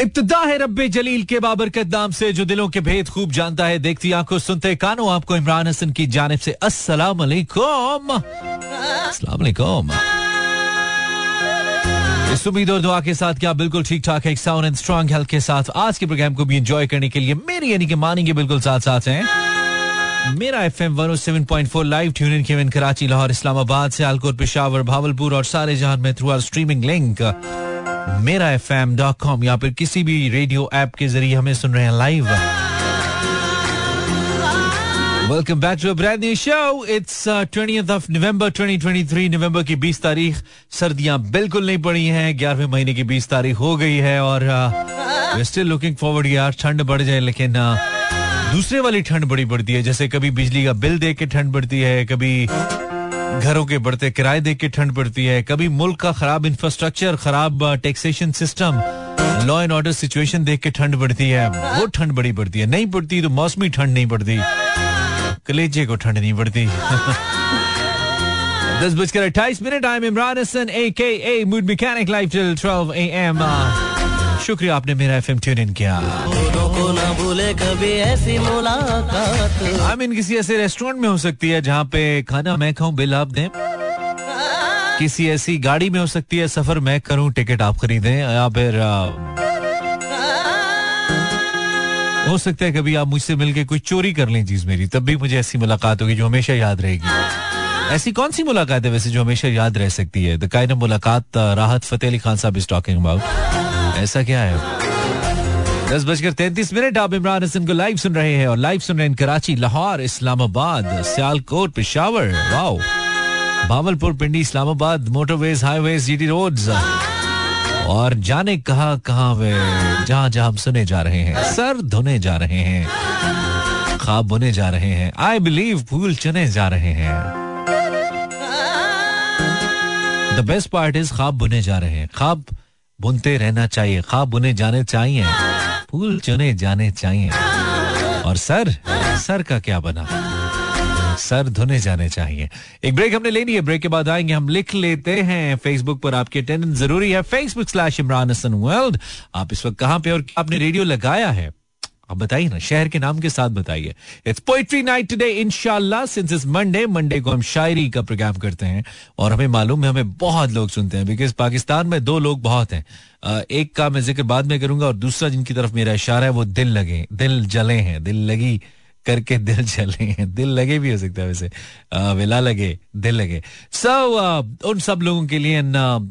इब्तदा है रब्बे जलील के बाबरकत नाम से, जो दिलों के भेद खूब जानता है। देखती आँखों, सुनते कानों। आपको इमरान हसन की जानब से अस्सलाम वालेकुम अस्सलाम वालेकुम इस उम्मीद और दुआ के साथ क्या बिल्कुल ठीक ठाक है साउंड एंड स्ट्रॉन्ग हेल्थ के साथ। आज के प्रोग्राम को भी एंजॉय करने के लिए मेरी, यानी कि मानेंगे बिल्कुल साथ साथ हैं। Mera F M one seven point four live tune in केवन Karachi Lahore, Islamabad से आलकोट पेशावर, भावलपुर और सारे जहाँ में through our streaming link Mera F M dot com या फिर किसी भी रेडियो ऐप के ज़रिए हमें सुन रहे हैं live welcome back to brand new show it's twentieth of November 2023 नवंबर की 20 तारीख। सर्दियाँ बिल्कुल नहीं पड़ी हैं। ग्यारहवें महीने की 20 तारीख हो गई है और स्टिल लुकिंग फॉरवर्ड यार ठंड बढ़ जाए लेकिन uh, दूसरे वाली ठंड बड़ी बढ़ती है। जैसे कभी बिजली का बिल देख के ठंड बढ़ती है कभी घरों के बढ़ते किराए देख के ठंड पड़ती है। कभी मुल्क का खराब इंफ्रास्ट्रक्चर खराब taxation system law and order situation देख के ठंड पड़ती है। वो ठंड बड़ी पड़ती है। नहीं पड़ती तो मौसमी ठंड नहीं पड़ती कलेजे को ठंड नहीं पड़ती दस बजकर अट्ठाईस minute I am Imran Hasan A K A mood mechanic live till 12 A M शुक्रिया आपने मेरा एफएम ट्यून इन किया। आई मीन किसी ऐसे रेस्टोरेंट में हो सकती है जहाँ पे खाना मैं खाऊं बिल आप दें। किसी ऐसी गाड़ी में हो सकती है सफ़र मैं करूँ टिकट आप खरीदें या फिर हो सकता है कभी आप मुझसे मिलके कोई चोरी कर लें चीज़ मेरी तब भी मुझे ऐसी मुलाकात होगी जो हमेशा याद रहेगी। ऐसी कौन सी मुलाकात है वैसे जो हमेशा याद रह सकती है? द काइंड मुलाकात राहत फतेह अली खान साहब इज़ टॉकिंग अबाउट ऐसा क्या है? दस बजकर तैतीस मिनट, आप इमरान हसन को लाइव सुन रहे हैं और लाइव सुन रहे हैं Karachi, Lahore, Islamabad, Sialkot, Peshawar. Wow Bahawalpur Pindi, Islamabad motorways highways GT roads और जाने कहा कहा वे, जहाँ जहाँ हम सुने जा रहे हैं। सर धुने जा रहे हैं, खाब बुने जा रहे हैं। आई बिलीव फूल चुने जा रहे हैं। द बेस्ट पार्ट इज़ खाब बुने जा रहे हैं। खाब बुनते रहना चाहिए। खाब बुने जाने चाहिए। फूल चुने जाने चाहिए। और सर सर का क्या बना? सर धुने जाने चाहिए। एक ब्रेक हमने लेनी है। ब्रेक के बाद आएँगे। हम लिख लेते हैं। फेसबुक पर आपकी अटेंडेंस ज़रूरी है। Facebook slash Imran Hasan world आप इस वक्त कहाँ पे और आपने रेडियो लगाया है? आप बताइए ना शहर के नाम के साथ बताइए। इट्स पोइट्री नाइट टुडे इनशाला सिंस इज़ मंडे मंडे को हम शायरी का प्रोग्राम करते हैं और हमें मालूम है हमें बहुत लोग सुनते हैं बिकॉज़ पाकिस्तान में दो लोग बहुत हैं। एक का मैं ज़िक्र बाद में करूँगा और दूसरा जिनकी तरफ़ मेरा इशारा है वो दिल लगे दिल जले हैं दिल लगी करके दिल चले हैं। दिल लगे भी हो सकता है वैसे। विला लगे दिल लगे। सो so, उन सब लोगों के लिए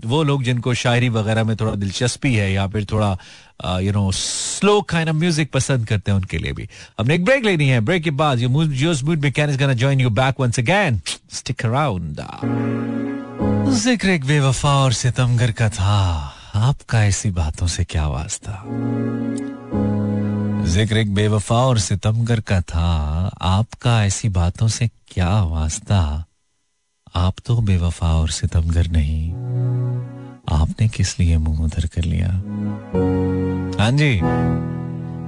वो लोग जिनको शायरी वगैरह में थोड़ा दिलचस्पी है या फिर थोड़ा you know slow kind of music पसंद करते हैं उनके लिए भी। हमने एक ब्रेक लेनी है। ब्रेक के बाद you yours mood mechanics gonna join you back once again stick around ज़िक्र एक बेवफा और सितमगर का था। आपका ऐसी बातों से क्या वास्ता? ज़िक्र एक बेवफा और सितमगर का था। आपका ऐसी बातों से क्या वास्ता? आप तो बेवफा और सितमगर नहीं। आपने किस लिए मुँह उधर कर लिया? हाँ जी।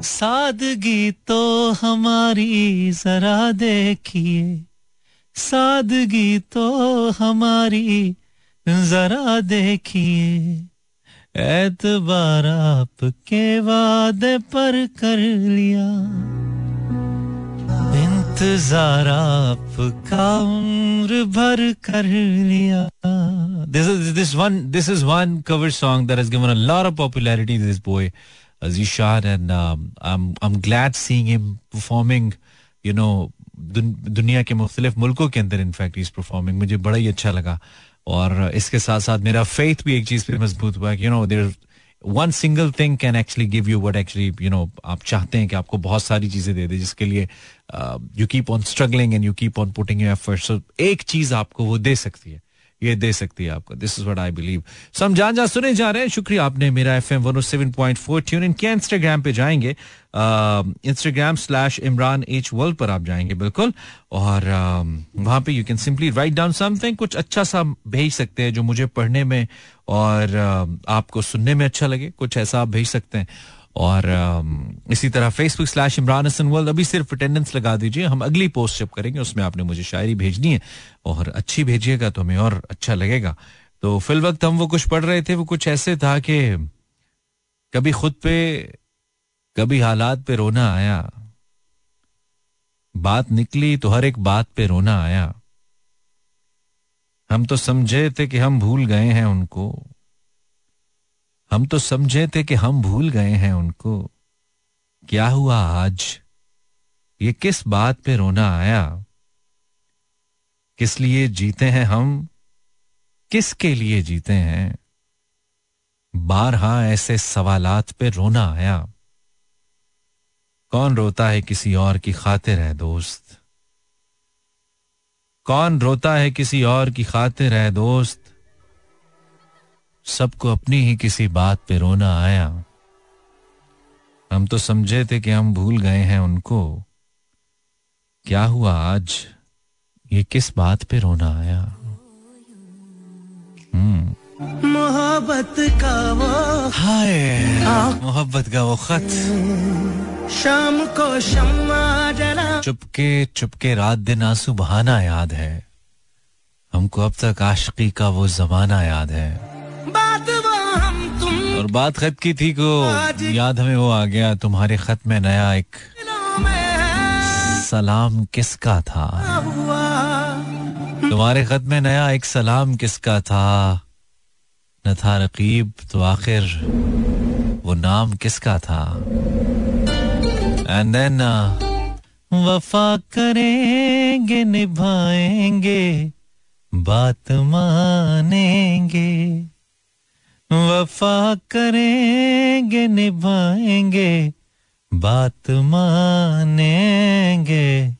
सादगी तो हमारी जरा देखिए। सादगी तो हमारी जरा देखिए। एतबार आपके वादे पर कर लिया। इंतज़ार आपका उम्र भर कर लिया this is this one this is one cover song that has given a lot of popularity to this boy Zishan and um, I'm I'm glad seeing him performing you know दुनिया के मुख्तलिफ़ मुल्कों के अंदर इनफैक्ट इज़ परफॉर्मिंग मुझे बड़ा ही अच्छा लगा और इसके साथ साथ मेरा फेथ भी एक चीज़ पे मज़बूत हुआ you know there one single thing can actually give you what actually you know आप चाहते हैं कि आपको बहुत सारी चीज़ें दे दे, जिसके लिए you keep on struggling and you keep on putting you effort so एक चीज़ आपको वो दे सकती है। ये दे सकती है आपको। This is what I believe so हम जान जा सुने जा रहे हैं। शुक्रिया आपने Mera F M one seven point four tune in क्या इंस्टाग्राम पे जाएँगे? Instagram slash Imran H world पर आप जाएँगे बिल्कुल। और uh, वहाँ पे you can simply write down something कुछ अच्छा सा भेज सकते हैं जो मुझे पढ़ने में और uh, आपको सुनने में अच्छा लगे। कुछ ऐसा आप भेज सकते हैं। और इसी तरह Facebook slash Imran Hasan world अभी सिर्फ़ अटेंडेंस लगा दीजिए, हम अगली पोस्ट जब करेंगे, उसमें आपने मुझे शायरी भेजनी है, और अच्छी भेजिएगा तो हमें और अच्छा लगेगा। तो फिल वक्त हम वो कुछ पढ़ रहे थे, वो कुछ ऐसे था कि कभी खुद पे, कभी हालात पे रोना आया, बात निकली तो हर एक बात पे रोना आया। हम तो समझे थे कि हम भूल गए हैं उनको हम तो समझे थे कि हम भूल गए हैं उनको। क्या हुआ आज? ये किस बात पे रोना आया? किस लिए जीते हैं हम? किसके लिए जीते हैं? बारहा ऐसे सवालात पे रोना आया। कौन रोता है किसी और की खातिर है दोस्त? कौन रोता है किसी और की खातिर है दोस्त? सबको अपनी ही किसी बात पे रोना आया। हम तो समझे थे कि हम भूल गए हैं उनको। क्या हुआ आज? ये किस बात पे रोना आया? हम्म। मोहब्बत का वो हाय मोहब्बत का वो खत। शाम को शम्मा जला। चुपके चुपके रात दिन आँसू बहाना याद है। हमको अब तक आशिकी का वो जमाना याद है। और बात खत की थी को याद हमें वो आ गया तुम्हारे खत में नया एक सलाम किसका था? तुम्हारे खत में नया एक सलाम किसका था? न था रकीब तो आखिर वो नाम किसका था? एंड देन वफा करेंगे निभाएँगे बात मानेंगे। वफा करेंगे, निभाएँगे, बात मानेंगे।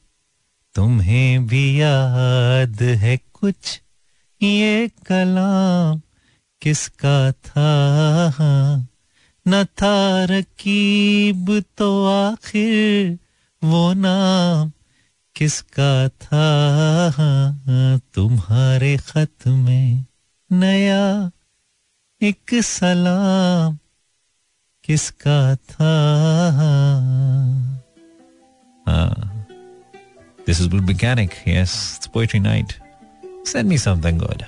तुम्हें भी याद है कुछ ये कलाम? किसका था? न था रकीब तो आखिर वो नाम। किसका था? तुम्हारे खत में नया एक सलाम किसका था? This is good mechanic yes poetry night send me something good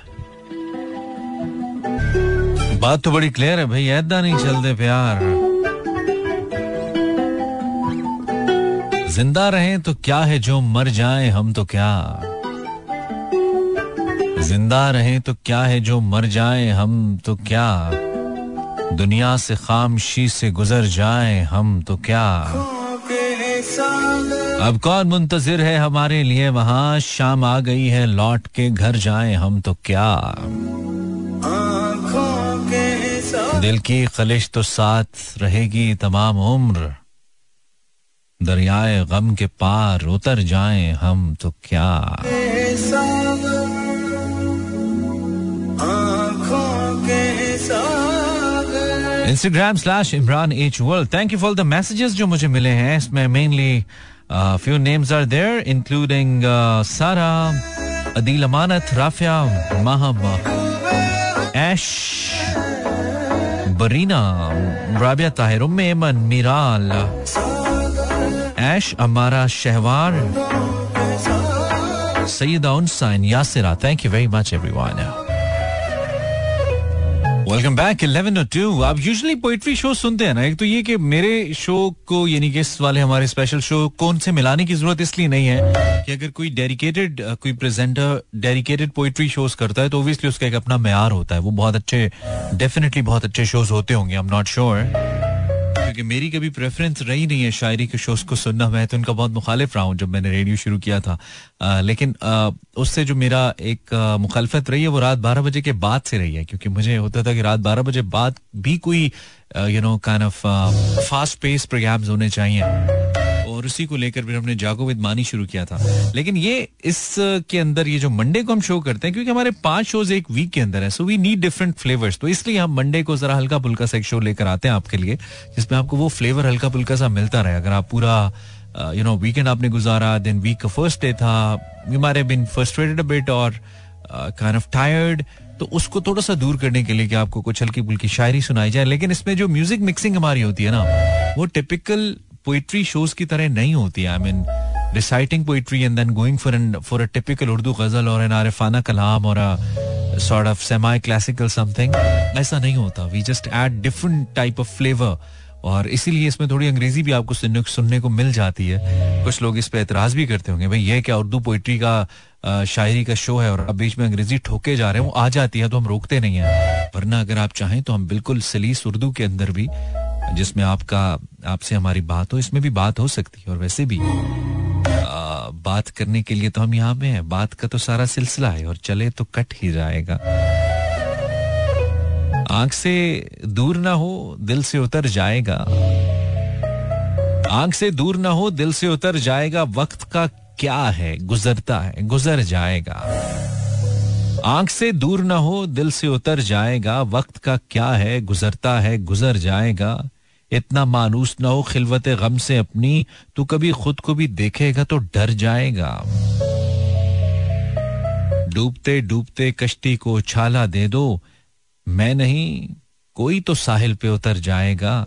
बात तो बड़ी क्लियर है भाई, ऐदा नहीं चलते प्यार। ज़िंदा रहे तो क्या है जो मर जाए, हम तो क्या? ज़िंदा रहे तो क्या है जो मर जाए? हम तो क्या? दुनिया से खामशी से गुजर जाए, हम तो क्या? अब कौन मुंतजिर है हमारे लिए? वहाँ शाम आ गई है, लौट के घर जाए, हम तो क्या? दिल की खलिश तो साथ रहेगी तमाम उम्र। दरियाए गम के पार उतर जाए, हम तो क्या? Instagram slash Imran H world thank you for the messages जो मुझे मिले हैं इसमें mainly few names are there including Sara Adeel Amanat Rafia महब ऐश बरीना राबिया ताहिर उम्मे एमन Miral Ash Amara Shahwar Syeda उनसाइन Yasira thank you very much everyone welcome back 11 to आप यूजुअली पोइट्री शो सुनते हैं ना? एक तो ये कि मेरे शो को, यानी कि इस वाले हमारे स्पेशल शो को से मिलाने की ज़रूरत इसलिए नहीं है कि अगर कोई डेडिकेटेड कोई प्रेजेंटर डेडिकेटेड पोइट्री शोज़ करता है तो ऑब्वियसली उसका एक अपना मैार होता है। वो बहुत अच्छे डेफिनेटली बहुत अच्छे शोज़ होते होंगे आई एम नॉट श्योर क्योंकि मेरी कभी प्रेफरेंस रही नहीं है शायरी के शोज़ को सुनना। मैं तो उनका बहुत मुखालिफ रहा हूँ जब मैंने रेडियो शुरू किया था। लेकिन उससे जो मेरा एक मुखालफत रही है वो रात बारह बजे के बाद से रही है, क्योंकि मुझे होता था कि रात बारह बजे बाद भी कोई you know kind of fast pace programs होने चाहिए। और उसी को लेकर फिर हमने जागो विद मानी शुरू किया था। लेकिन ये इस के अंदर ये जो मंडे को हम शो करते हैं, क्योंकि हमारे पाँच शोज़ एक वीक के अंदर है so we need different flavours तो इसलिए हम मंडे को जरा हल्का फुल्का सा एक शो लेकर आते हैं आपके लिए, जिसमें आपको वो फ्लेवर हल्का फुल्का सा मिलता रहे। अगर आप पूरा यू नो वीकेंड आपने गुजारा देन वीक का फ़र्स्ट डे था वी मारे बिन फ्रस्ट्रेटेड अ बिट और काइंड ऑफ़ टायर्ड तो उसको थोड़ा सा दूर करने के लिए कि आपको कुछ हल्की फुल्की शायरी सुनाई जाए। लेकिन इसमें जो म्यूज़िक मिक्सिंग हमारी होती है ना, वो टिपिकल पोइट्री शोज़ की तरह नहीं होती I mean reciting poetry and then going for an for a typical Urdu ghazal और एन आरिफाना कलाम और sort of semi classical something ऐसा नहीं होता। We just add different type of flavour और इसीलिए इसमें थोड़ी अंग्रेज़ी भी आपको सुनने सुनने को मिल जाती है। कुछ लोग इस पे एतराज़ भी करते होंगे, भाई ये क्या उर्दू पोइट्री का शायरी का शो है और अब बीच में अंग्रेज़ी ठोके जा रहे हैं, वो आ जाती है तो हम रोकते नहीं है। वरना अगर आप चाहें तो हम बिल्कुल सलीस उर्दू के अंदर भी जिसमें आपका आपसे हमारी बात हो इसमें भी बात हो सकती है और वैसे भी आ, बात करने के लिए तो हम यहाँ पे हैं। बात का तो सारा सिलसिला है और चले तो कट ही जाएगा। आँख से दूर ना हो दिल से उतर जाएगा। आँख से दूर ना हो दिल से उतर जाएगा। वक्त का क्या है? गुजरता है गुजर जाएगा। आँख से दूर ना हो दिल से उतर जाएगा। वक्त का क्या है? गुजरता है गुजर जाएगा। इतना मानूस ना हो खिलवत गम से अपनी, तू कभी खुद को भी देखेगा तो डर जाएगा। डूबते डूबते कश्ती को छाला दे दो, मैं नहीं, कोई तो साहिल पे उतर जाएगा।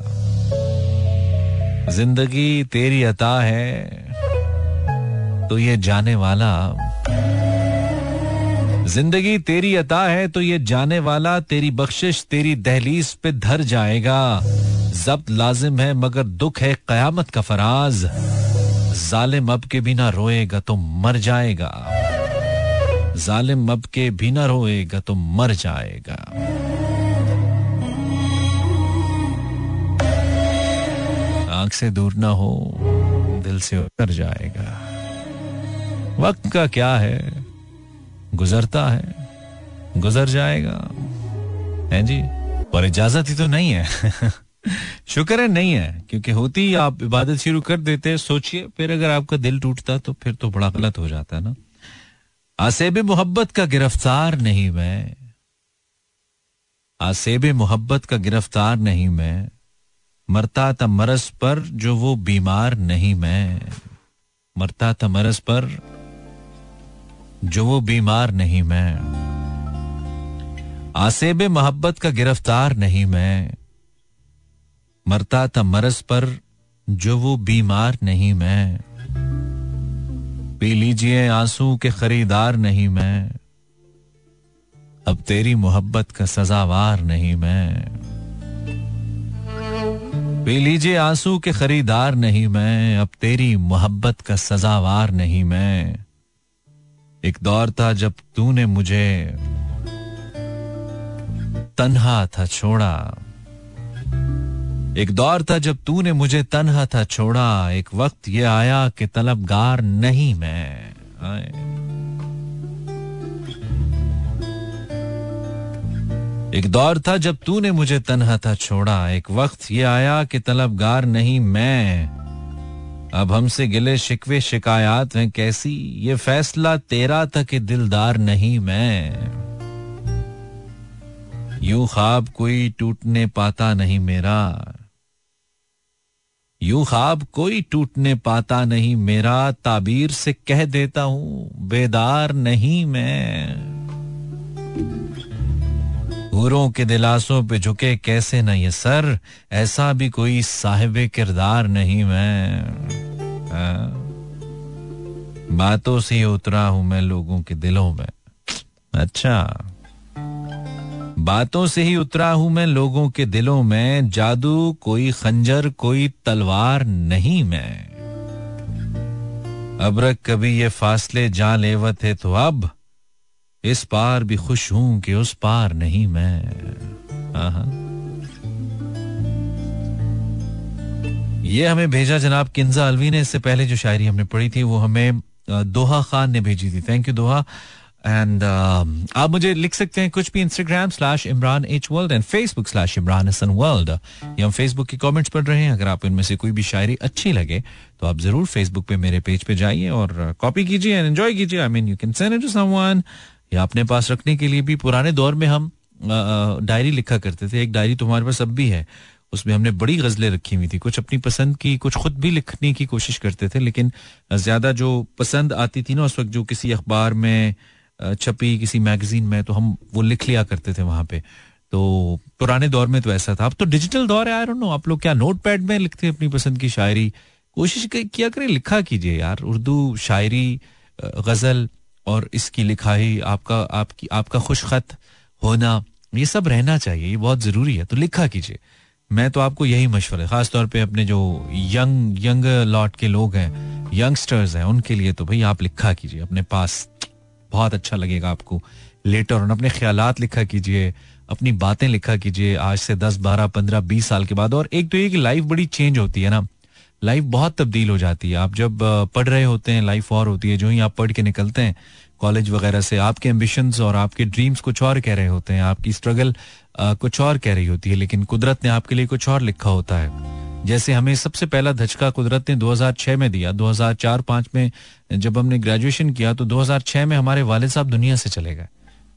ज़िंदगी तेरी अता है तो ये जाने वाला। ज़िंदगी तेरी अता है तो ये जाने वाला, तेरी बख्शिश, तेरी दहलीज पे धर जाएगा। जब्त लाजिम है, मगर दुख है कयामत का फराज। जालिम अब के बिना रोएगा तो मर जाएगा। जालिम अब के बिना रोएगा तो मर जाएगा। आँख से दूर ना हो, दिल से उतर जाएगा। वक्त का क्या है? गुजरता है, गुजर जाएगा। है जी, और इजाज़त ही तो नहीं है। शुक्र है, नहीं है, क्योंकि होती ही आप इबादत शुरू कर देते, सोचिए, फिर अगर आपका दिल टूटता तो फिर तो बड़ा गलत हो जाता है ना। आसेब मोहब्बत का गिरफ़्तार नहीं मैं। आसेब मोहब्बत का गिरफ़्तार नहीं मैं। मरता था मरस पर जो वो बीमार नहीं मैं। मरता था मरस पर जो वो बीमार नहीं मैं। आसेब मोहब्बत का गिरफ़्तार नहीं मैं। मरता था मरस पर, जो वो बीमार नहीं मैं। पी लीजिए आँसू के खरीदार नहीं मैं। अब तेरी मोहब्बत का सजावार नहीं मैं। पी लीजिए आँसू के खरीदार नहीं मैं। अब तेरी मोहब्बत का सजावार नहीं मैं। एक दौर था जब तूने मुझे तन्हा था छोड़ा। एक दौर था जब तूने मुझे तनहा था छोड़ा। एक वक्त ये आया कि तलबगार नहीं मैं। एक दौर था जब तूने मुझे तनहा था छोड़ा। एक वक्त ये आया कि तलबगार नहीं मैं। अब हमसे गिले शिकवे शिकायत हैं कैसी? ये फैसला तेरा था कि दिलदार नहीं मैं। यूँ ख्वाब कोई टूटने पाता नहीं मेरा। यूँ ख्वाब कोई टूटने पाता नहीं मेरा ताबीर से कह देता हूँ बेदार नहीं मैं। हूरों के दिलासों पे झुके कैसे न ये सर ऐसा भी कोई साहिब किरदार नहीं मैं। आ, बातों से ही उतरा हूँ मैं लोगों के दिलों में। अच्छा। बातों से ही उतरा हूँ मैं लोगों के दिलों में। जादू, कोई खंजर, कोई तलवार नहीं मैं। अबरक कभी ये फासले जा लेवत है तो अब इस पार भी खुश हूँ कि उस पार नहीं मैं। ये हमें भेजा जनाब किंजा अलवी ने इससे पहले जो शायरी हमने पढ़ी थी, वो हमें दोहा खान ने भेजी थी। Thank you Doha. And uh, आप मुझे लिख सकते हैं कुछ भी Instagram slash Imran H world and Facebook slash Imran Hasan world ये हम फेसबुक के कमेंट्स पढ़ रहे हैं। अगर आप इनमें से कोई भी शायरी अच्छी लगे तो आप ज़रूर फेसबुक पे मेरे पेज पे जाइए और कॉपी कीजिए एंड एंजॉय कीजिए। I mean you can send it to someone या अपने पास रखने के लिए भी पुराने दौर में हम डायरी लिखा करते थे। एक डायरी तो हमारे पास अब भी है। उसमें हमने बड़ी गजलें रखी हुई थी। कुछ अपनी पसंद की कुछ खुद भी लिखने की कोशिश करते थे लेकिन ज़्यादा जो पसंद आती थी ना उस वक्त जो किसी अखबार में छपी किसी मैगजीन में तो हम वो लिख लिया करते थे वहाँ पे। तो पुराने दौर में तो ऐसा था। अब तो डिजिटल दौर है आई नो आप लोग क्या नोट पैड में लिखते हैं अपनी पसंद की शायरी? कोशिश किया करें, लिखा कीजिए यार। उर्दू शायरी गज़ल और इसकी लिखाई, आपका, आपकी, आपका खुश खत होना, ये सब रहना चाहिए, ये बहुत ज़रूरी है तो लिखा कीजिए। मैं तो आपको यही मशवर मशवरा खासतौर पे अपने जो यंग यंग, लॉट के लोग हैं, यंगस्टर्स हैं, उनके लिए तो भाई आप लिखा कीजिए, अपने पास बहुत अच्छा लगेगा आपको। लेटर और अपने ख्याल लिखा कीजिए, अपनी बातें लिखा कीजिए, आज से दस, बारह, पंद्रह, बीस साल के बाद। और एक तो ये कि लाइफ बड़ी चेंज होती है ना। लाइफ बहुत तब्दील हो जाती है। आप जब पढ़ रहे होते हैं लाइफ और होती है, जो ही आप पढ़ के निकलते हैं कॉलेज वगैरह से, आपके एम्बिशंस और आपके ड्रीम्स कुछ और कह रहे होते हैं। आपकी स्ट्रगल कुछ और कह रही होती है, लेकिन कुदरत ने आपके लिए कुछ और लिखा होता है। जैसे हमें सबसे पहला धचका कुदरत ने 2006 में दिया 2004-5 में जब हमने ग्रेजुएशन किया तो 2006 में हमारे वाले साहब दुनिया से चले गए।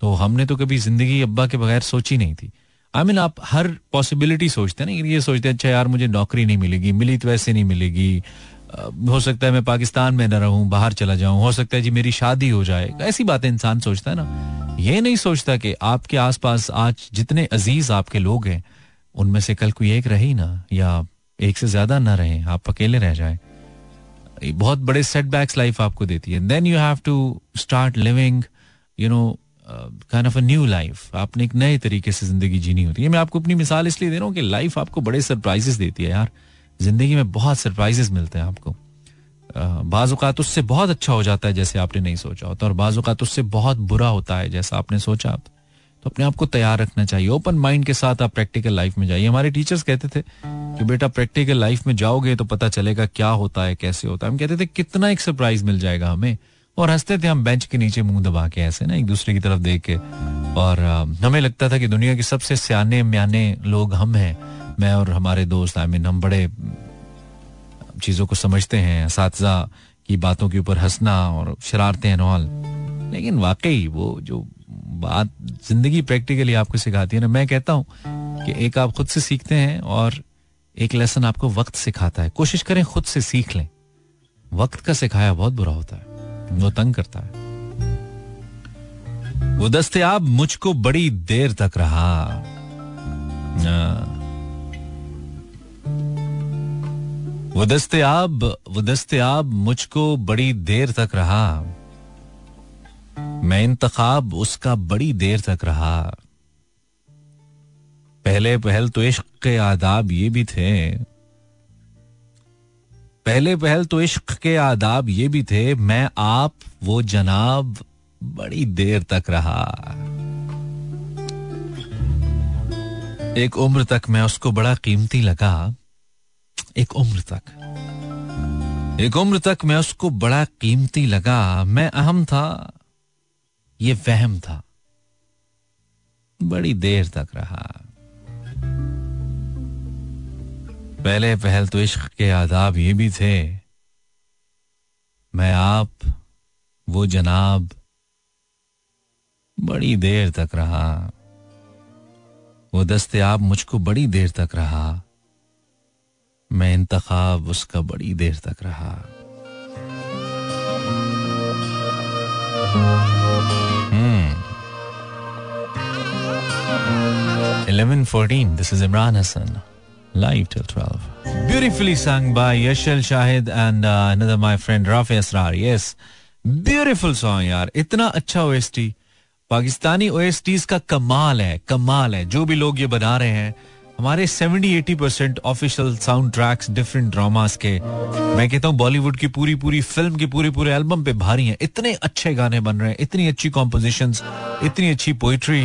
तो हमने तो कभी ज़िंदगी अब्बा के बगैर सोची नहीं थी। आई I मीन mean, आप हर पॉसिबिलिटी सोचते हैं ना ये सोचते हैं अच्छा यार मुझे नौकरी नहीं मिलेगी मिली तो वैसे नहीं मिलेगी। हो सकता है मैं पाकिस्तान में न रहूँ बाहर चला जाऊँ हो सकता है जी मेरी शादी हो जाए। ऐसी बातें इंसान सोचता है ना। ये नहीं सोचता कि आपके आसपास आज जितने अज़ीज़ आपके लोग हैं उनमें से कल कोई एक रही ना या एक से ज़्यादा ना रहे, आप अकेले रह जाए। बहुत बड़े सेटबैक्स लाइफ आपको देती है। Then you have to start living you know kind of a new life आपने एक नए तरीके से ज़िंदगी जीनी होती है। मैं आपको अपनी मिसाल इसलिए दे रहा हूँ कि लाइफ आपको बड़े सरप्राइजेस देती है यार। ज़िंदगी में बहुत सरप्राइजेस मिलते हैं आपको। बाजुकात उससे बहुत अच्छा हो जाता है जैसे आपने नहीं सोचा होता, और बाज़ात उससे बहुत बुरा होता है जैसा आपने सोचा होता। अपने आप को तैयार रखना चाहिए। ओपन माइंड के साथ आप प्रैक्टिकल लाइफ में जाइए। हमारे टीचर्स कहते थे कि बेटा प्रैक्टिकल लाइफ में जाओगे तो पता चलेगा क्या होता है, कैसे होता है। हम कहते थे, कितना एक सरप्राइज़ मिल जाएगा हमें। और हँसते थे हम बेंच के नीचे मुँह दबा के ऐसे ना, एक दूसरे की तरफ़ देख के। और हमें लगता था कि दुनिया के सबसे सियाने म्याने लोग हम हैं। मैं और हमारे दोस्त आई मीन हम बड़े चीज़ों को समझते हैं इस की बातों के ऊपर हंसना और शरारते हैं ऑल लेकिन वाकई वो जो बात ज़िंदगी प्रैक्टिकली आपको सिखाती है ना, मैं कहता हूँ कि एक आप खुद से सीखते हैं और एक लेसन आपको वक्त सिखाता है। कोशिश करें खुद से सीख लें। वक्त का सिखाया बहुत बुरा होता है। वो तंग करता है। वो दस्तियाब मुझको बड़ी देर तक रहा। वो दस्तियाब वो दस्तियाब मुझको बड़ी देर तक रहा। मैं इंतखाब उसका बड़ी देर तक रहा। पहले पहल तो इश्क के आदाब ये भी थे। पहले पहल तो इश्क के आदाब ये भी थे, मैं आप, वो जनाब, बड़ी देर तक रहा। एक उम्र तक मैं उसको बड़ा कीमती लगा। एक उम्र तक। एक उम्र तक मैं उसको बड़ा कीमती लगा। मैं अहम था। ये वहम था। बड़ी देर तक रहा। पहले पहल तो इश्क के आदाब ये भी थे। मैं आप, वो जनाब, बड़ी देर तक रहा। वो दस्तियाब मुझको बड़ी देर तक रहा। मैं इंतखाब उसका बड़ी देर तक रहा। Eleven fourteen. This is Imran Hassan, live till twelve. Beautifully sung by Yashal Shahid and uh, another my friend Rafi Asrar. Yes, beautiful song यार. इतना अच्छा OST. पाकिस्तानी OSTs का कमाल है कमाल है जो भी लोग ये बना रहे हैं हमारे 70-80 percent official sound tracks different dramas के मैं कहता हूँ बॉलीवुड की पूरी पूरी फ़िल्म की पूरी पूरे एल्बम पे भारी हैं। इतने अच्छे गाने बन रहे हैं इतनी अच्छी कॉम्पोजिशन इतनी अच्छी पोइट्री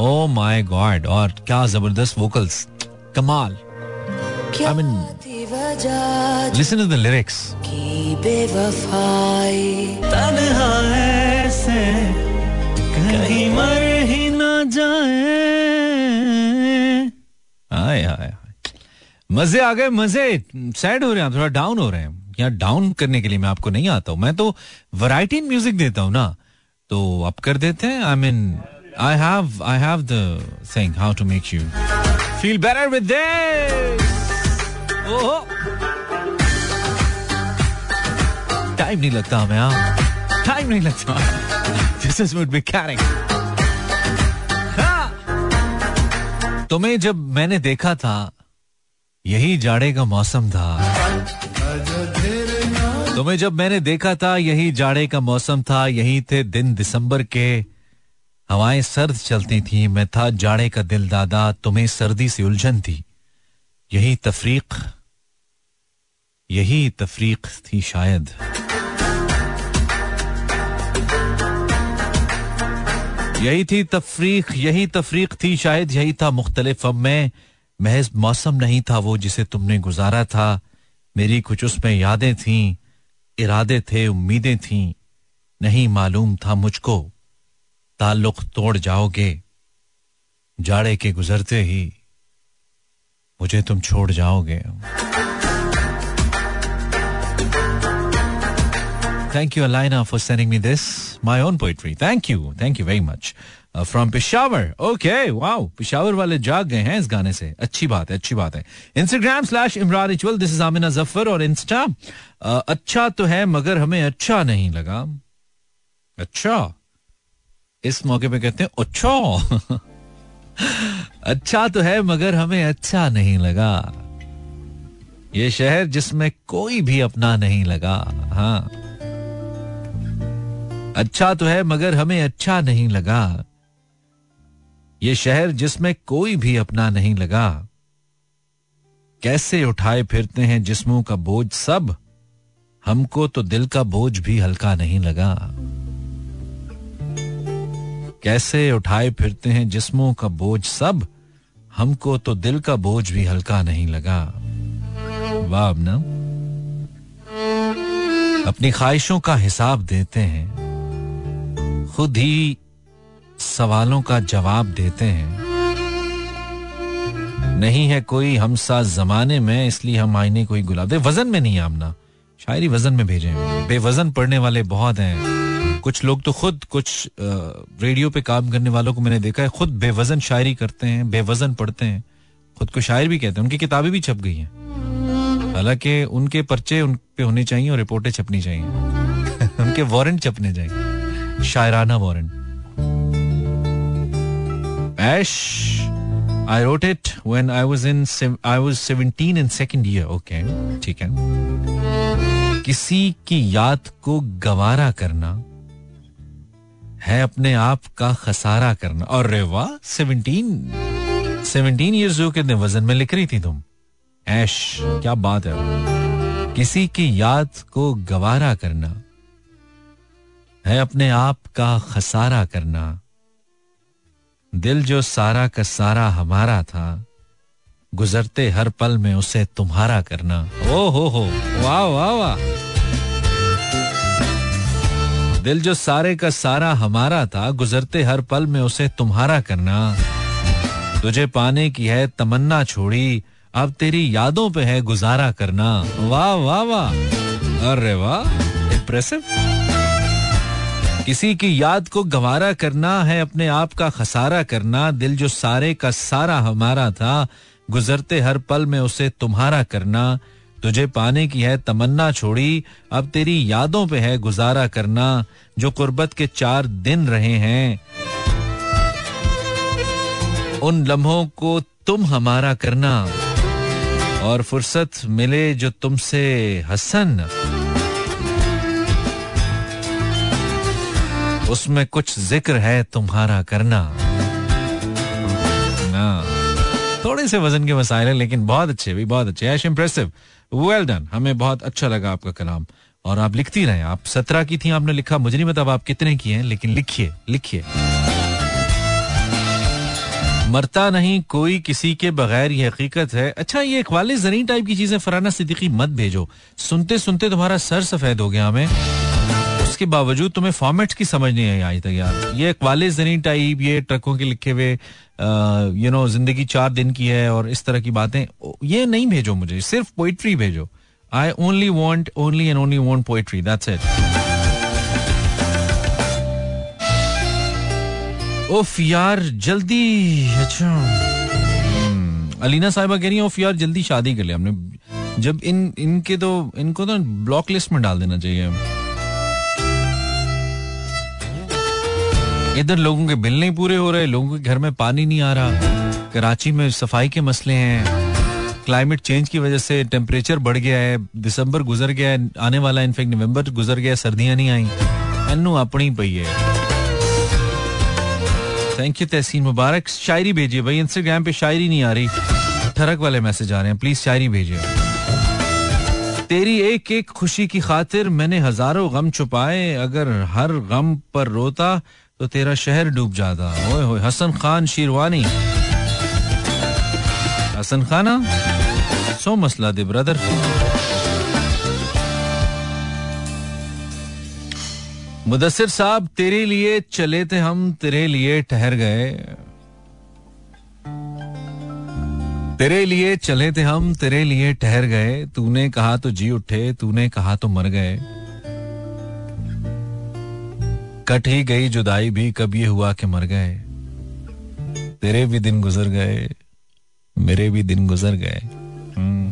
ओ माई गॉड और क्या ज़बरदस्त वोकल्स कमाल। I mean listen to the lyrics की बेवफाई। ऐसे कहीं मर ही ना जाए। आए आए मज़े आ गए, मज़े। सैड हो रहे हैं थोड़ा डाउन हो रहे हैं। यहाँ डाउन करने के लिए मैं आपको नहीं आता हूँ। मैं तो वैरायटी म्यूज़िक देता हूँ ना। तो आप कर देते हैं। I mean I have I have the thing how to make you feel better with this ओहो। टाइम नहीं लगता हमें हाँ। टाइम नहीं लगता। This is would be caring तुम्हें जब मैंने देखा था, यही जाड़े का मौसम था। तुम्हें जब मैंने देखा था, यही जाड़े का मौसम था, यही थे दिन दिसंबर के। हवाएँ सर्द चलती थी, मैं था जाड़े का दिल दादा, तुम्हें सर्दी से उलझन थी। यही तफरीक यही तफरीक थी शायद। यही थी तफरीक यही तफरीक थी शायद यही था मुख्तलिफ़ अब मैं। महज मौसम नहीं था वो जिसे तुमने गुजारा था। मेरी कुछ उसमें यादें थीं इरादे थे उम्मीदें थीं। नहीं मालूम था मुझको ताल्लुक तोड़ जाओगे जाड़े के गुजरते ही मुझे तुम छोड़ जाओगे। Thank you, Alina, for sending me this, my own poetry. Thank you. Thank you very much. Uh, Peshawar. Okay, wow. Peshawar वाले जाग गए हैं इस गाने से अच्छी बात है अच्छी बात है Instagram slash Imran H world this is Amina Zafar और इंस्टा अच्छा तो है मगर हमें अच्छा नहीं लगा अच्छा इस मौके पे कहते हैं अच्छा अच्छा तो है मगर हमें अच्छा नहीं लगा ये शहर जिसमें कोई भी अपना नहीं लगा हाँ अच्छा तो है, मगर हमें अच्छा नहीं लगा। ये शहर जिसमें कोई भी अपना नहीं लगा। कैसे उठाए फिरते हैं जिस्मों का बोझ सब? हमको तो दिल का बोझ भी हल्का नहीं लगा। कैसे उठाए फिरते हैं जिस्मों का बोझ सब? हमको तो दिल का बोझ भी हल्का नहीं लगा। वाह, अपनी। ख्वाहिशों का हिसाब देते हैं। खुद ही सवालों का जवाब देते हैं। नहीं है कोई हम साथ जमाने में, इसलिए हम आईने कोई गुलाब। दे वज़न में नहीं आमना। शायरी वज़न में भेजे। बेवजन पढ़ने वाले बहुत हैं। कुछ लोग तो खुद, कुछ रेडियो पे काम करने वालों को मैंने देखा है, खुद बेवजन शायरी करते हैं, बेवजन पढ़ते हैं। खुद को शायर भी कहते हैं। उनकी किताबें भी छप गई हैं। हालाँकि उनके पर्चे उन पे होने चाहिए और रिपोर्टें छपनी चाहिए। उनके वारंट छपने चाहिए। शायराना warrant Ash, I wrote it when I was in I was 17 in second year. Okay, ठीक है। किसी की याद को गवारा करना है अपने आप का खसारा करना। और रे वाह सेवनटीन सेवनटीन ईयर्स हो कितने वज़न में लिख रही थी तुम। ऐश क्या बात है। किसी की याद को गवारा करना है अपने आप का खसारा करना। दिल जो सारा का सारा हमारा था, गुजरते हर पल में उसे तुम्हारा करना। ओ हो हो, वाह वाह वाह। दिल जो सारे का सारा हमारा था, गुजरते हर पल में उसे तुम्हारा करना। तुझे पाने की है तमन्ना छोड़ी, अब तेरी यादों पे है गुजारा करना। वाह वाह वाह। अरे वाह इम्प्रेसिव किसी की याद को गवारा करना है, अपने आप का खसारा करना, दिल जो सारे का सारा हमारा था, गुजरते हर पल में उसे तुम्हारा करना। तुझे पाने की है तमन्ना छोड़ी, अब तेरी यादों पे है गुजारा करना, जो कुर्बत के चार दिन रहे हैं। उन लम्हों को तुम हमारा करना, और फुर्सत मिले जो तुमसे हसन। उसमें कुछ ज़िक्र है तुम्हारा करना। थोड़े से वज़न के मसाइल है, लेकिन बहुत अच्छे भी, बहुत अच्छे। एश इम्प्रेसिव वेल डन हमें बहुत अच्छा लगा आपका कलाम। और आप लिखती रहे। आप सत्रह की थी, आपने लिखा। मुझे नहीं पता आप कितने की हैं, लेकिन लिखिए लिखिए। मरता नहीं कोई किसी के बगैर, ये हकीकत है। अच्छा ये इकवाले जरीन टाइप की चीज़ें फराना सिद्दीकी मत भेजो। सुनते सुनते तुम्हारा सर सफ़ेद हो गया हमें। उसके बावजूद तुम्हें फॉर्मेट की समझ नहीं आई आज तक यार। ये इकवाले जरीन टाइप ये ट्रकों के लिखे हुए यू नो ज़िंदगी चार दिन की है और इस तरह की बातें ये नहीं भेजो मुझे सिर्फ़ पोइट्री भेजो। I only want only and only want poetry that's it ओफ यार जल्दी अच्छा। हम्म, अलीना साहिबा कह रही है ओफ यार जल्दी शादी कर लिया हमने। जब इन इनके तो इनको तो ब्लॉक लिस्ट में डाल देना चाहिए। इधर लोगों के बिल नहीं पूरे हो रहे, लोगों के घर में पानी नहीं आ रहा, कराची में सफ़ाई के मसले हैं। क्लाइमेट चेंज की वजह से टेम्परेचर बढ़ गया है, दिसंबर गुजर गया है, आने वाला इनफेक्ट नवंबर गुजर गया, सर्दियाँ नहीं आई एनू अपनी पई है। थैंक यू तहसीन मुबारक। शायरी भेजिए भाई इंस्टाग्राम पे शायरी नहीं आ रही। ठरक वाले मैसेज आ रहे हैं प्लीज़ शायरी भेजिए। तेरी एक एक खुशी की खातिर मैंने हज़ारों गम छुपाए, अगर हर गम पर रोता तो तेरा शहर डूब जाता। ओए होए, हसन खान शेरवानी। हसन खाना सो मसला दे ब्रदर मुदसर साहब, तेरे लिए चले थे हम, तेरे लिए ठहर गए। तेरे लिए चले थे हम, तेरे लिए ठहर गए। तूने कहा तो जी उठे, तूने कहा तो मर गए। कट ही गई जुदाई भी, कब ये हुआ कि मर गए? तेरे भी दिन गुजर गए, मेरे भी दिन गुजर गए। हम्म।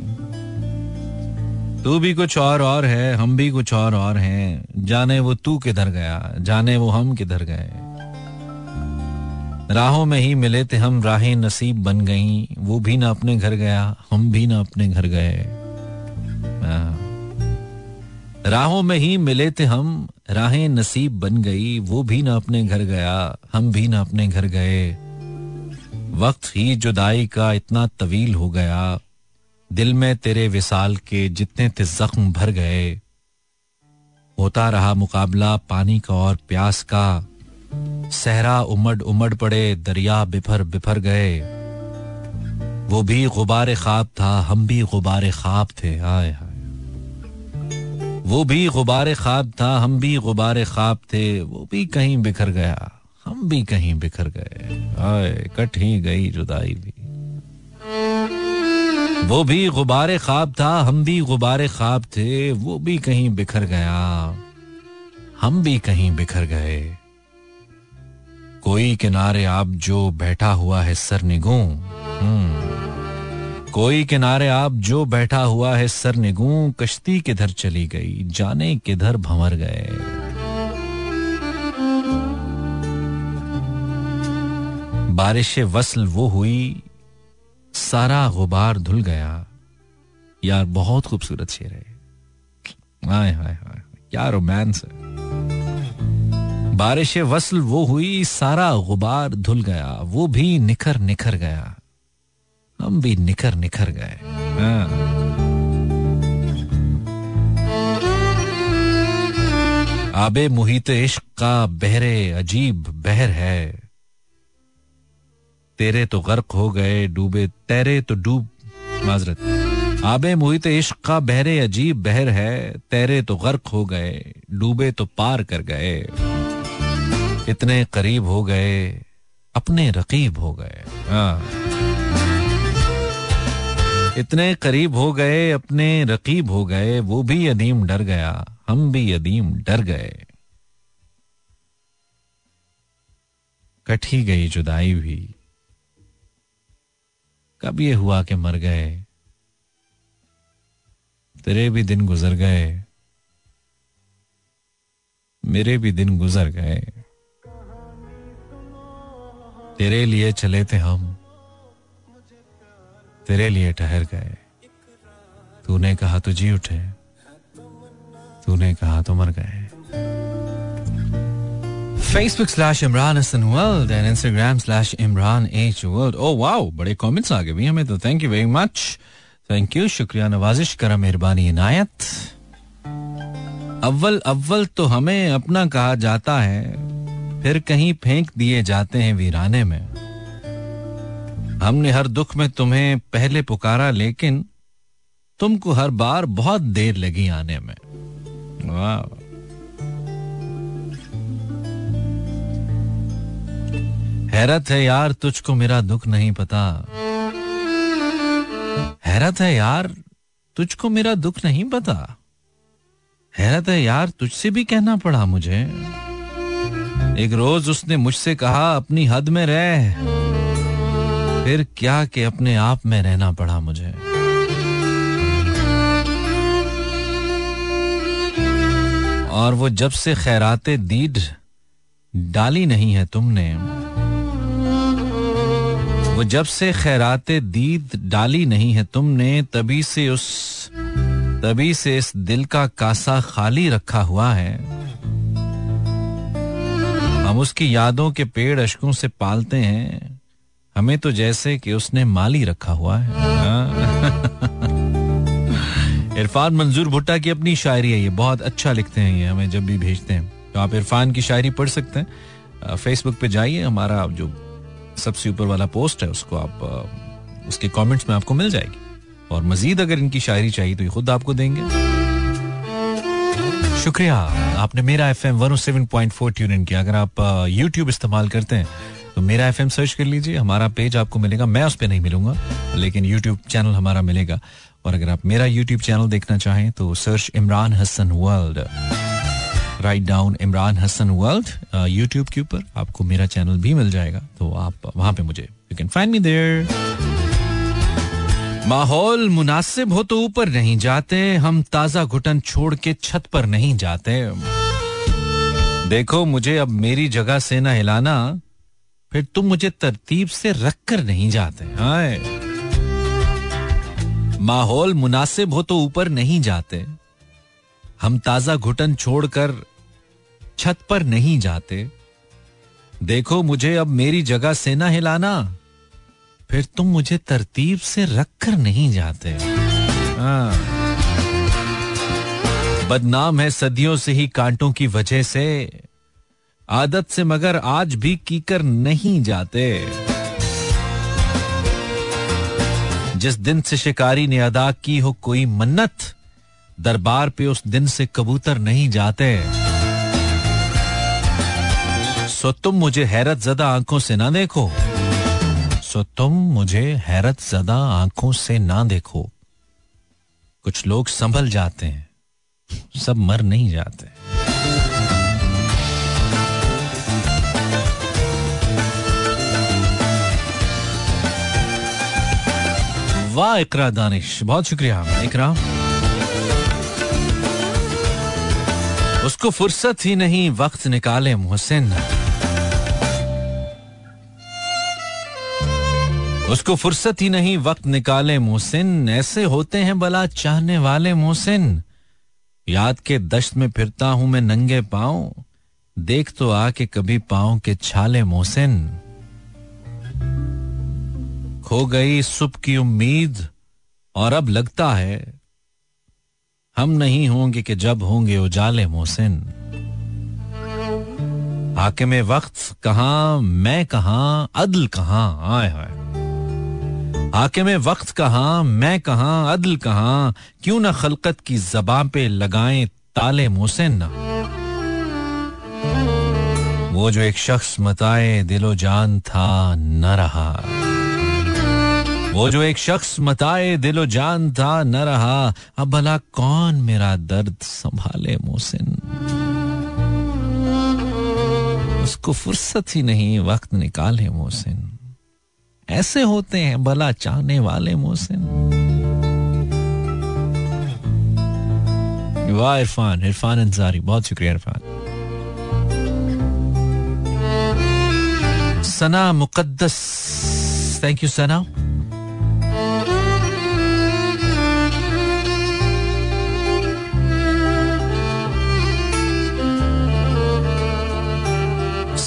तू भी कुछ और और है, हम भी कुछ और और हैं। जाने वो तू किधर गया, जाने वो हम किधर गए। राहों में ही मिले थे हम, राहें नसीब बन गईं। वो भी ना अपने घर गया, हम भी ना अपने घर गए। हाँ। राहों में ही मिले थे हम राहें नसीब बन गई, वो भी ना अपने घर गया, हम भी ना अपने घर गए। वक्त ही जुदाई का इतना तवील हो गया, दिल में तेरे विसाल के जितने थे जख्म भर गए। होता रहा मुकाबला पानी का और प्यास का, सहरा उमड़ उमड़ पड़े, दरिया बिफर बिफर गए। वो भी गुबार ख्वाब था, हम भी गुबार ख्वाब थे हाय। वो भी गुबार ख्वाब था, हम भी गुबार ख्वाब थे, वो भी कहीं बिखर गया, हम भी कहीं बिखर गए। हाय कट ही गई जुदाई भी। वो भी गुबार ख्वाब था, हम भी गुबार ख्वाब थे, वो भी कहीं बिखर गया, हम भी कहीं बिखर गए। कोई किनारे आप जो बैठा हुआ है, सर निगू कोई किनारे आप जो बैठा हुआ है सर निगू, कश्ती किधर चली गई, जाने किधर भंवर गए। बारिश वसल वो हुई, सारा गुबार धुल गया। यार, बहुत खूबसूरत शेर है। हाय हाय हाय, क्या रोमांस है। बारिश वसल वो हुई, सारा गुबार धुल गया, वो भी निखर निखर गया। हम भी निखर निखर गए। हाँ। आबे मुहित इश्क का बहरे अजीब बहर है। तेरे तो गर्क हो गए डूबे तेरे तो डूब माजरत। आबे मुहित इश्क का बहरे अजीब बहर है तेरे तो गर्क हो गए डूबे तो पार कर गए। इतने करीब हो गए अपने रकीब हो गए। हाँ। इतने करीब हो गए, अपने रकीब हो गए, वो भी यदीम डर गया, हम भी यदीम डर गए। कठी गई जुदाई भी। कब ये हुआ कि मर गए? तेरे भी दिन गुजर गए। मेरे भी दिन गुजर गए। तेरे लिए चले थे हम। तेरे लिए ठहर गए। तूने कहा तो जी उठे। तूने कहा तो मर गए। Facebook slash Imran Hassan World and Instagram slash Imran H World. Oh wow, बड़े कमेंट्स आ गए भी हमें तो। Thank you very much thank you शुक्रिया नवाजिश करा मेहरबानी इनायत। अव्वल अव्वल तो हमें अपना कहा जाता है फिर कहीं फेंक दिए जाते हैं वीराने में। हमने हर दुख में तुम्हें पहले पुकारा, लेकिन तुमको हर बार बहुत देर लगी आने में। हैरत है यार, तुझको मेरा दुख नहीं पता। हैरत है यार, तुझको मेरा दुख नहीं पता। हैरत है यार, तुझसे भी कहना पड़ा मुझे। एक रोज उसने मुझसे कहा, अपनी हद में रह। फिर क्या कि अपने आप में रहना पड़ा मुझे? और वो जब से खैराते दीद डाली नहीं है तुमने, वो जब से खैराते दीद डाली नहीं है तुमने, तभी से उस, तभी से इस दिल का कासा खाली रखा हुआ है। हम हम उसकी यादों के पेड़ अशकों से पालते हैं। हमें तो जैसे कि उसने माली रखा हुआ है। हाँ। इरफान मंजूर भुट्टा की अपनी शायरी है ये, बहुत अच्छा लिखते हैं ये, हमें जब भी भेजते हैं। तो आप इरफान की शायरी पढ़ सकते हैं। फेसबुक पे जाइए, हमारा जो सबसे ऊपर वाला पोस्ट है, उसको आप उसके कमेंट्स में आपको मिल जाएगी। और मजीद अगर इनकी शायरी चाहिए तो ये खुद आपको देंगे। शुक्रिया, आपने Mera F M one seven point four tune किया। अगर आप यूट्यूब इस्तेमाल करते हैं तो मेरा एफएम सर्च कर लीजिए, हमारा पेज आपको मिलेगा। मैं उस पर नहीं मिलूँगा, लेकिन यूट्यूब चैनल हमारा मिलेगा। और अगर आप मेरा यूट्यूब चैनल देखना चाहें तो search Imran Hasan world write down Imran Hasan world YouTube के ऊपर आपको मेरा चैनल भी मिल जाएगा। तो आप वहाँ पे मुझे you can find me there माहौल मुनासिब हो तो ऊपर नहीं जाते, हम ताज़ा घुटन छोड़ के छत पर नहीं जाते। देखो, मुझे अब मेरी जगह से ना हिलाना फिर तुम मुझे तरतीब से रख कर नहीं जाते, हाय। माहौल मुनासिब हो तो ऊपर नहीं जाते। हम ताज़ा घुटन छोड़कर छत पर नहीं जाते। देखो मुझे अब मेरी जगह से ना हिलाना। फिर तुम मुझे तरतीब से रख कर नहीं जाते। हाँ। बदनाम है सदियों से ही कांटों की वजह से। आदत से मगर आज भी कीकर नहीं जाते। जिस दिन से शिकारी ने अदा की हो कोई मन्नत, दरबार पे उस दिन से कबूतर नहीं जाते। सो तुम मुझे हैरत जदा आँखों से ना देखो। सो तुम मुझे हैरत जदा आँखों से ना देखो। कुछ लोग संभल जाते हैं, सब मर नहीं जाते। वाह इकरा दानिश बहुत शुक्रिया इकरा उसको फुर्सत ही नहीं वक्त निकाले मोहसिन उसको फुर्सत ही नहीं वक्त निकाले मोहसिन ऐसे होते हैं भला चाहने वाले मोहसिन याद के दश्त में फिरता हूँ मैं नंगे पाँव देख तो आके कभी पाओ के छाले मोहसिन खो गई सुबह की उम्मीद, और अब लगता है, हम नहीं होंगे कि जब होंगे उजाले मोहसिन। आके में वक्त कहा, मैं कहा, अदल कहा, आए हाय। आके में वक्त कहा, मैं कहा, अदल कहा, क्यों ना खलकत की जबान पे लगाएँ ताले मोहसिन ना। वो जो एक शख्स मताए दिलो जान था, न रहा। वो जो एक शख्स मताए दिलो जान था, न रहा। अब भला कौन मेरा दर्द संभाले मोहसिन? उसको फुर्सत ही नहीं, वक्त निकाले मोहसिन। ऐसे होते हैं भला चाहने वाले मोहसिन। वाह इरफान इरफान अंसारी बहुत शुक्रिया Irfan Sana मुकद्दस। Thank you Sana.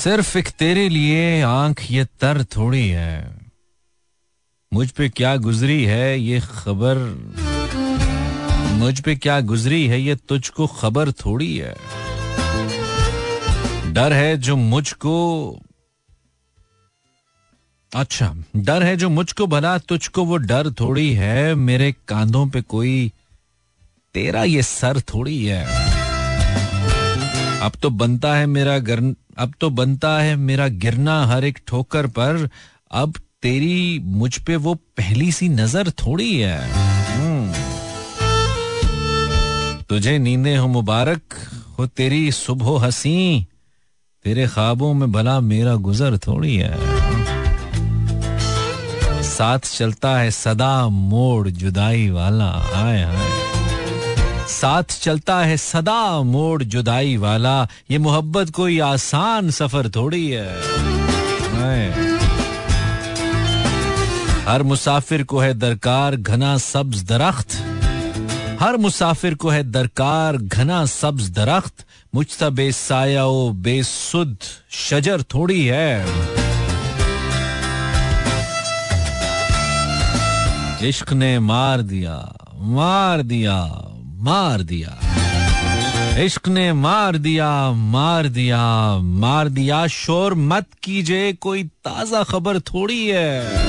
सिर्फ़ एक तेरे लिए आँख ये तर थोड़ी है। मुझ पे क्या गुजरी है ये खबर? मुझ पे क्या गुजरी है ये तुझको खबर थोड़ी है। डर है जो मुझको अच्छा डर है जो मुझको भला, तुझको वो डर थोड़ी है। मेरे कांधों पे कोई, तेरा ये सर थोड़ी है। अब तो बनता है मेरा गर अब तो बनता है मेरा गिरना हर एक ठोकर पर। अब तेरी मुझ पे वो पहली सी नज़र थोड़ी है। हम्म। तुझे नींदे हो मुबारक, हो तेरी सुबह हसी, तेरे ख्वाबों में भला मेरा गुजर थोड़ी है। साथ चलता है सदा मोड़ जुदाई वाला। आए हाय साथ चलता है सदा मोड़ जुदाई वाला। ये मोहब्बत कोई आसान सफ़र थोड़ी है। हर मुसाफिर को है दरकार घना सब्ज दरख्त। हर मुसाफिर को है दरकार घना सब्ज दरख्त। मुझता बेसाया बेसुद शजर थोड़ी है। इश्क ने मार दिया मार दिया। मार दिया। इश्क ने मार दिया मार दिया मार दिया। शोर मत कीजिए, कोई ताज़ा खबर थोड़ी है।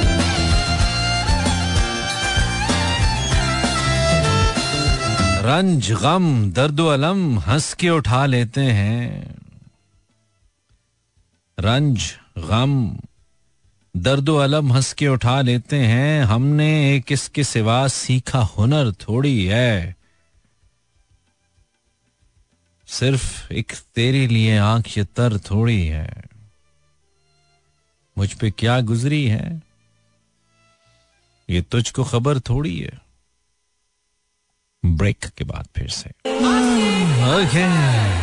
रंज गम, दर्द अलम, हंस के उठा लेते हैं। रंज गम, दर्द अलम, हंस के उठा लेते हैं। हमने एक इसके सिवा सीखा हुनर थोड़ी है। सिर्फ़ एक तेरे लिए आँख ये तर थोड़ी है। मुझ पे क्या गुजरी है? ये तुझको खबर थोड़ी है। ब्रेक के बाद फिर से। Okay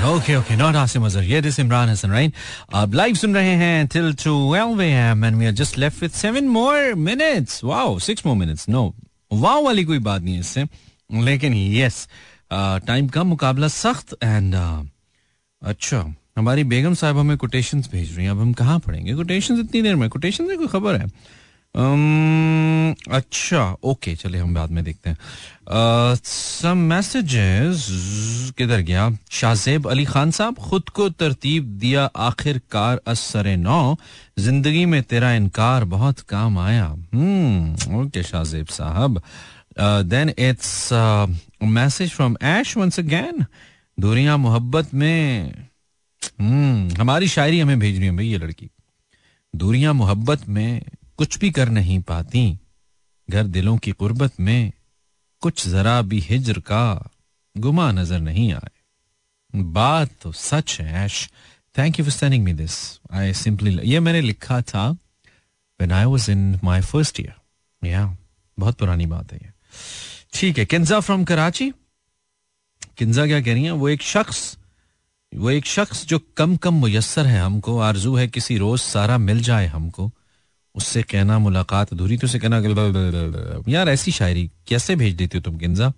okay okay, not Asim Azhar. ये दिस इमरान हसन राइट आप लाइव सुन रहे हैं till 12 M and we are just left with seven more minutes wow six more minutes no wow वाली कोई बात नहीं इससे। लेकिन यस टाइम का मुकाबला सख्त एंड अच्छा हमारी बेगम साहब हमें कोटेशंस भेज रही हैं। अब हम कहाँ पढ़ेंगे? कोटेशंस इतनी देर में कोटेशन से कोई खबर है? Um, अच्छा ओके चले हम बाद में देखते हैं। सम मैसेजेस किधर गया? शाहजेब अली खान साहब खुद को तरतीब दिया आखिरकार असर नौ। ज़िंदगी में तेरा इनकार बहुत काम आया। ओके शाहजेब साहब। Then it's message from Ash once again दूरियाँ मोहब्बत में। हम्म हमारी शायरी हमें भेज रही है भाई ये लड़की। दूरियाँ मोहब्बत में कुछ भी कर नहीं पाती। घर दिलों की कुर्बत में कुछ जरा भी हिजर का गुमा नज़र नहीं आए। बात तो सच है Ash thank you for sending me this I simply ये मैंने लिखा था when I was in my first year या बहुत पुरानी बात है ये। ठीक है किंजा फ्रॉम कराची? किंजा क्या कह रही है? वो एक शख्स, वो एक शख्स जो कम कम मुयसर है हमको, आरज़ू है किसी रोज सारा मिल जाए हमको, उससे कहना मुलाकात अधूरी तो उसे कहना यार ऐसी शायरी कैसे भेज देती हो तुम किन्जा?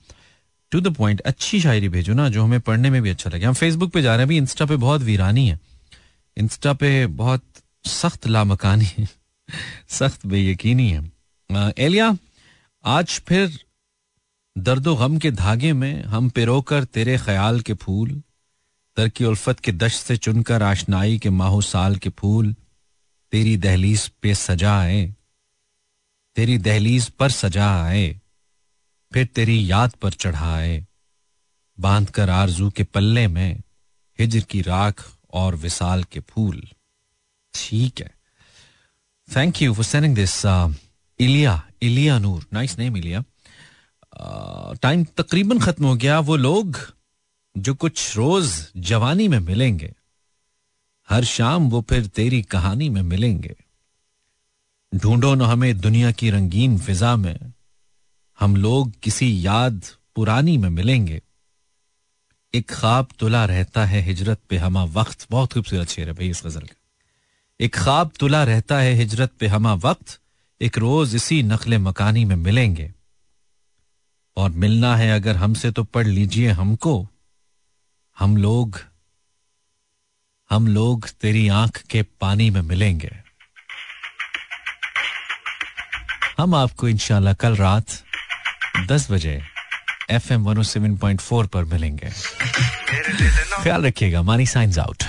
टू द पॉइंट अच्छी शायरी भेजो ना, जो हमें पढ़ने में भी अच्छा लगे। हम फेसबुक पे जा रहे हैं भी इंस्टा पे बहुत वीरानी है। इंस्टा पे बहुत सख्त लामकानी है। सख्त बेयकीनी है। एलिया, आज फिर दर्दो गम के धागे में हम पिरोकर तेरे ख्याल के फूल, तरकी उल्फत के दश्त से चुनकर आशनाई के माहो साल के फूल, तेरी दहलीज पे सजा आए। तेरी दहलीज पर सजा आए, फिर तेरी याद पर चढ़ाए बाँध कर आरज़ू के पल्ले में हिजर की राख और विसाल के फूल। ठीक है। Thank you for sending this Ilia Ilia Noor nice name Ilia time तकरीबन खत्म हो गया। वो लोग जो कुछ रोज जवानी में मिलेंगे, हर शाम वो फिर तेरी कहानी में मिलेंगे। ढूंढो न हमें दुनिया की रंगीन फिजा में, हम लोग किसी याद पुरानी में मिलेंगे। एक ख्वाब तुला रहता है हिजरत पे, हमा वक्त बहुत खूबसूरत शेर है भाई इस गज़ल का। एक ख्वाब तुला रहता है हिजरत पे, हमा वक्त एक रोज इसी नकले मकानी में मिलेंगे। और मिलना है अगर हमसे तो पढ़ लीजिए हमको। हम लोग हम लोग तेरी आँख के पानी में मिलेंगे। हम आपको इंशाल्लाह कल रात 10 बजे एफ़ एम वन पर मिलेंगे। ख्याल रखिएगा मानी साइंस आउट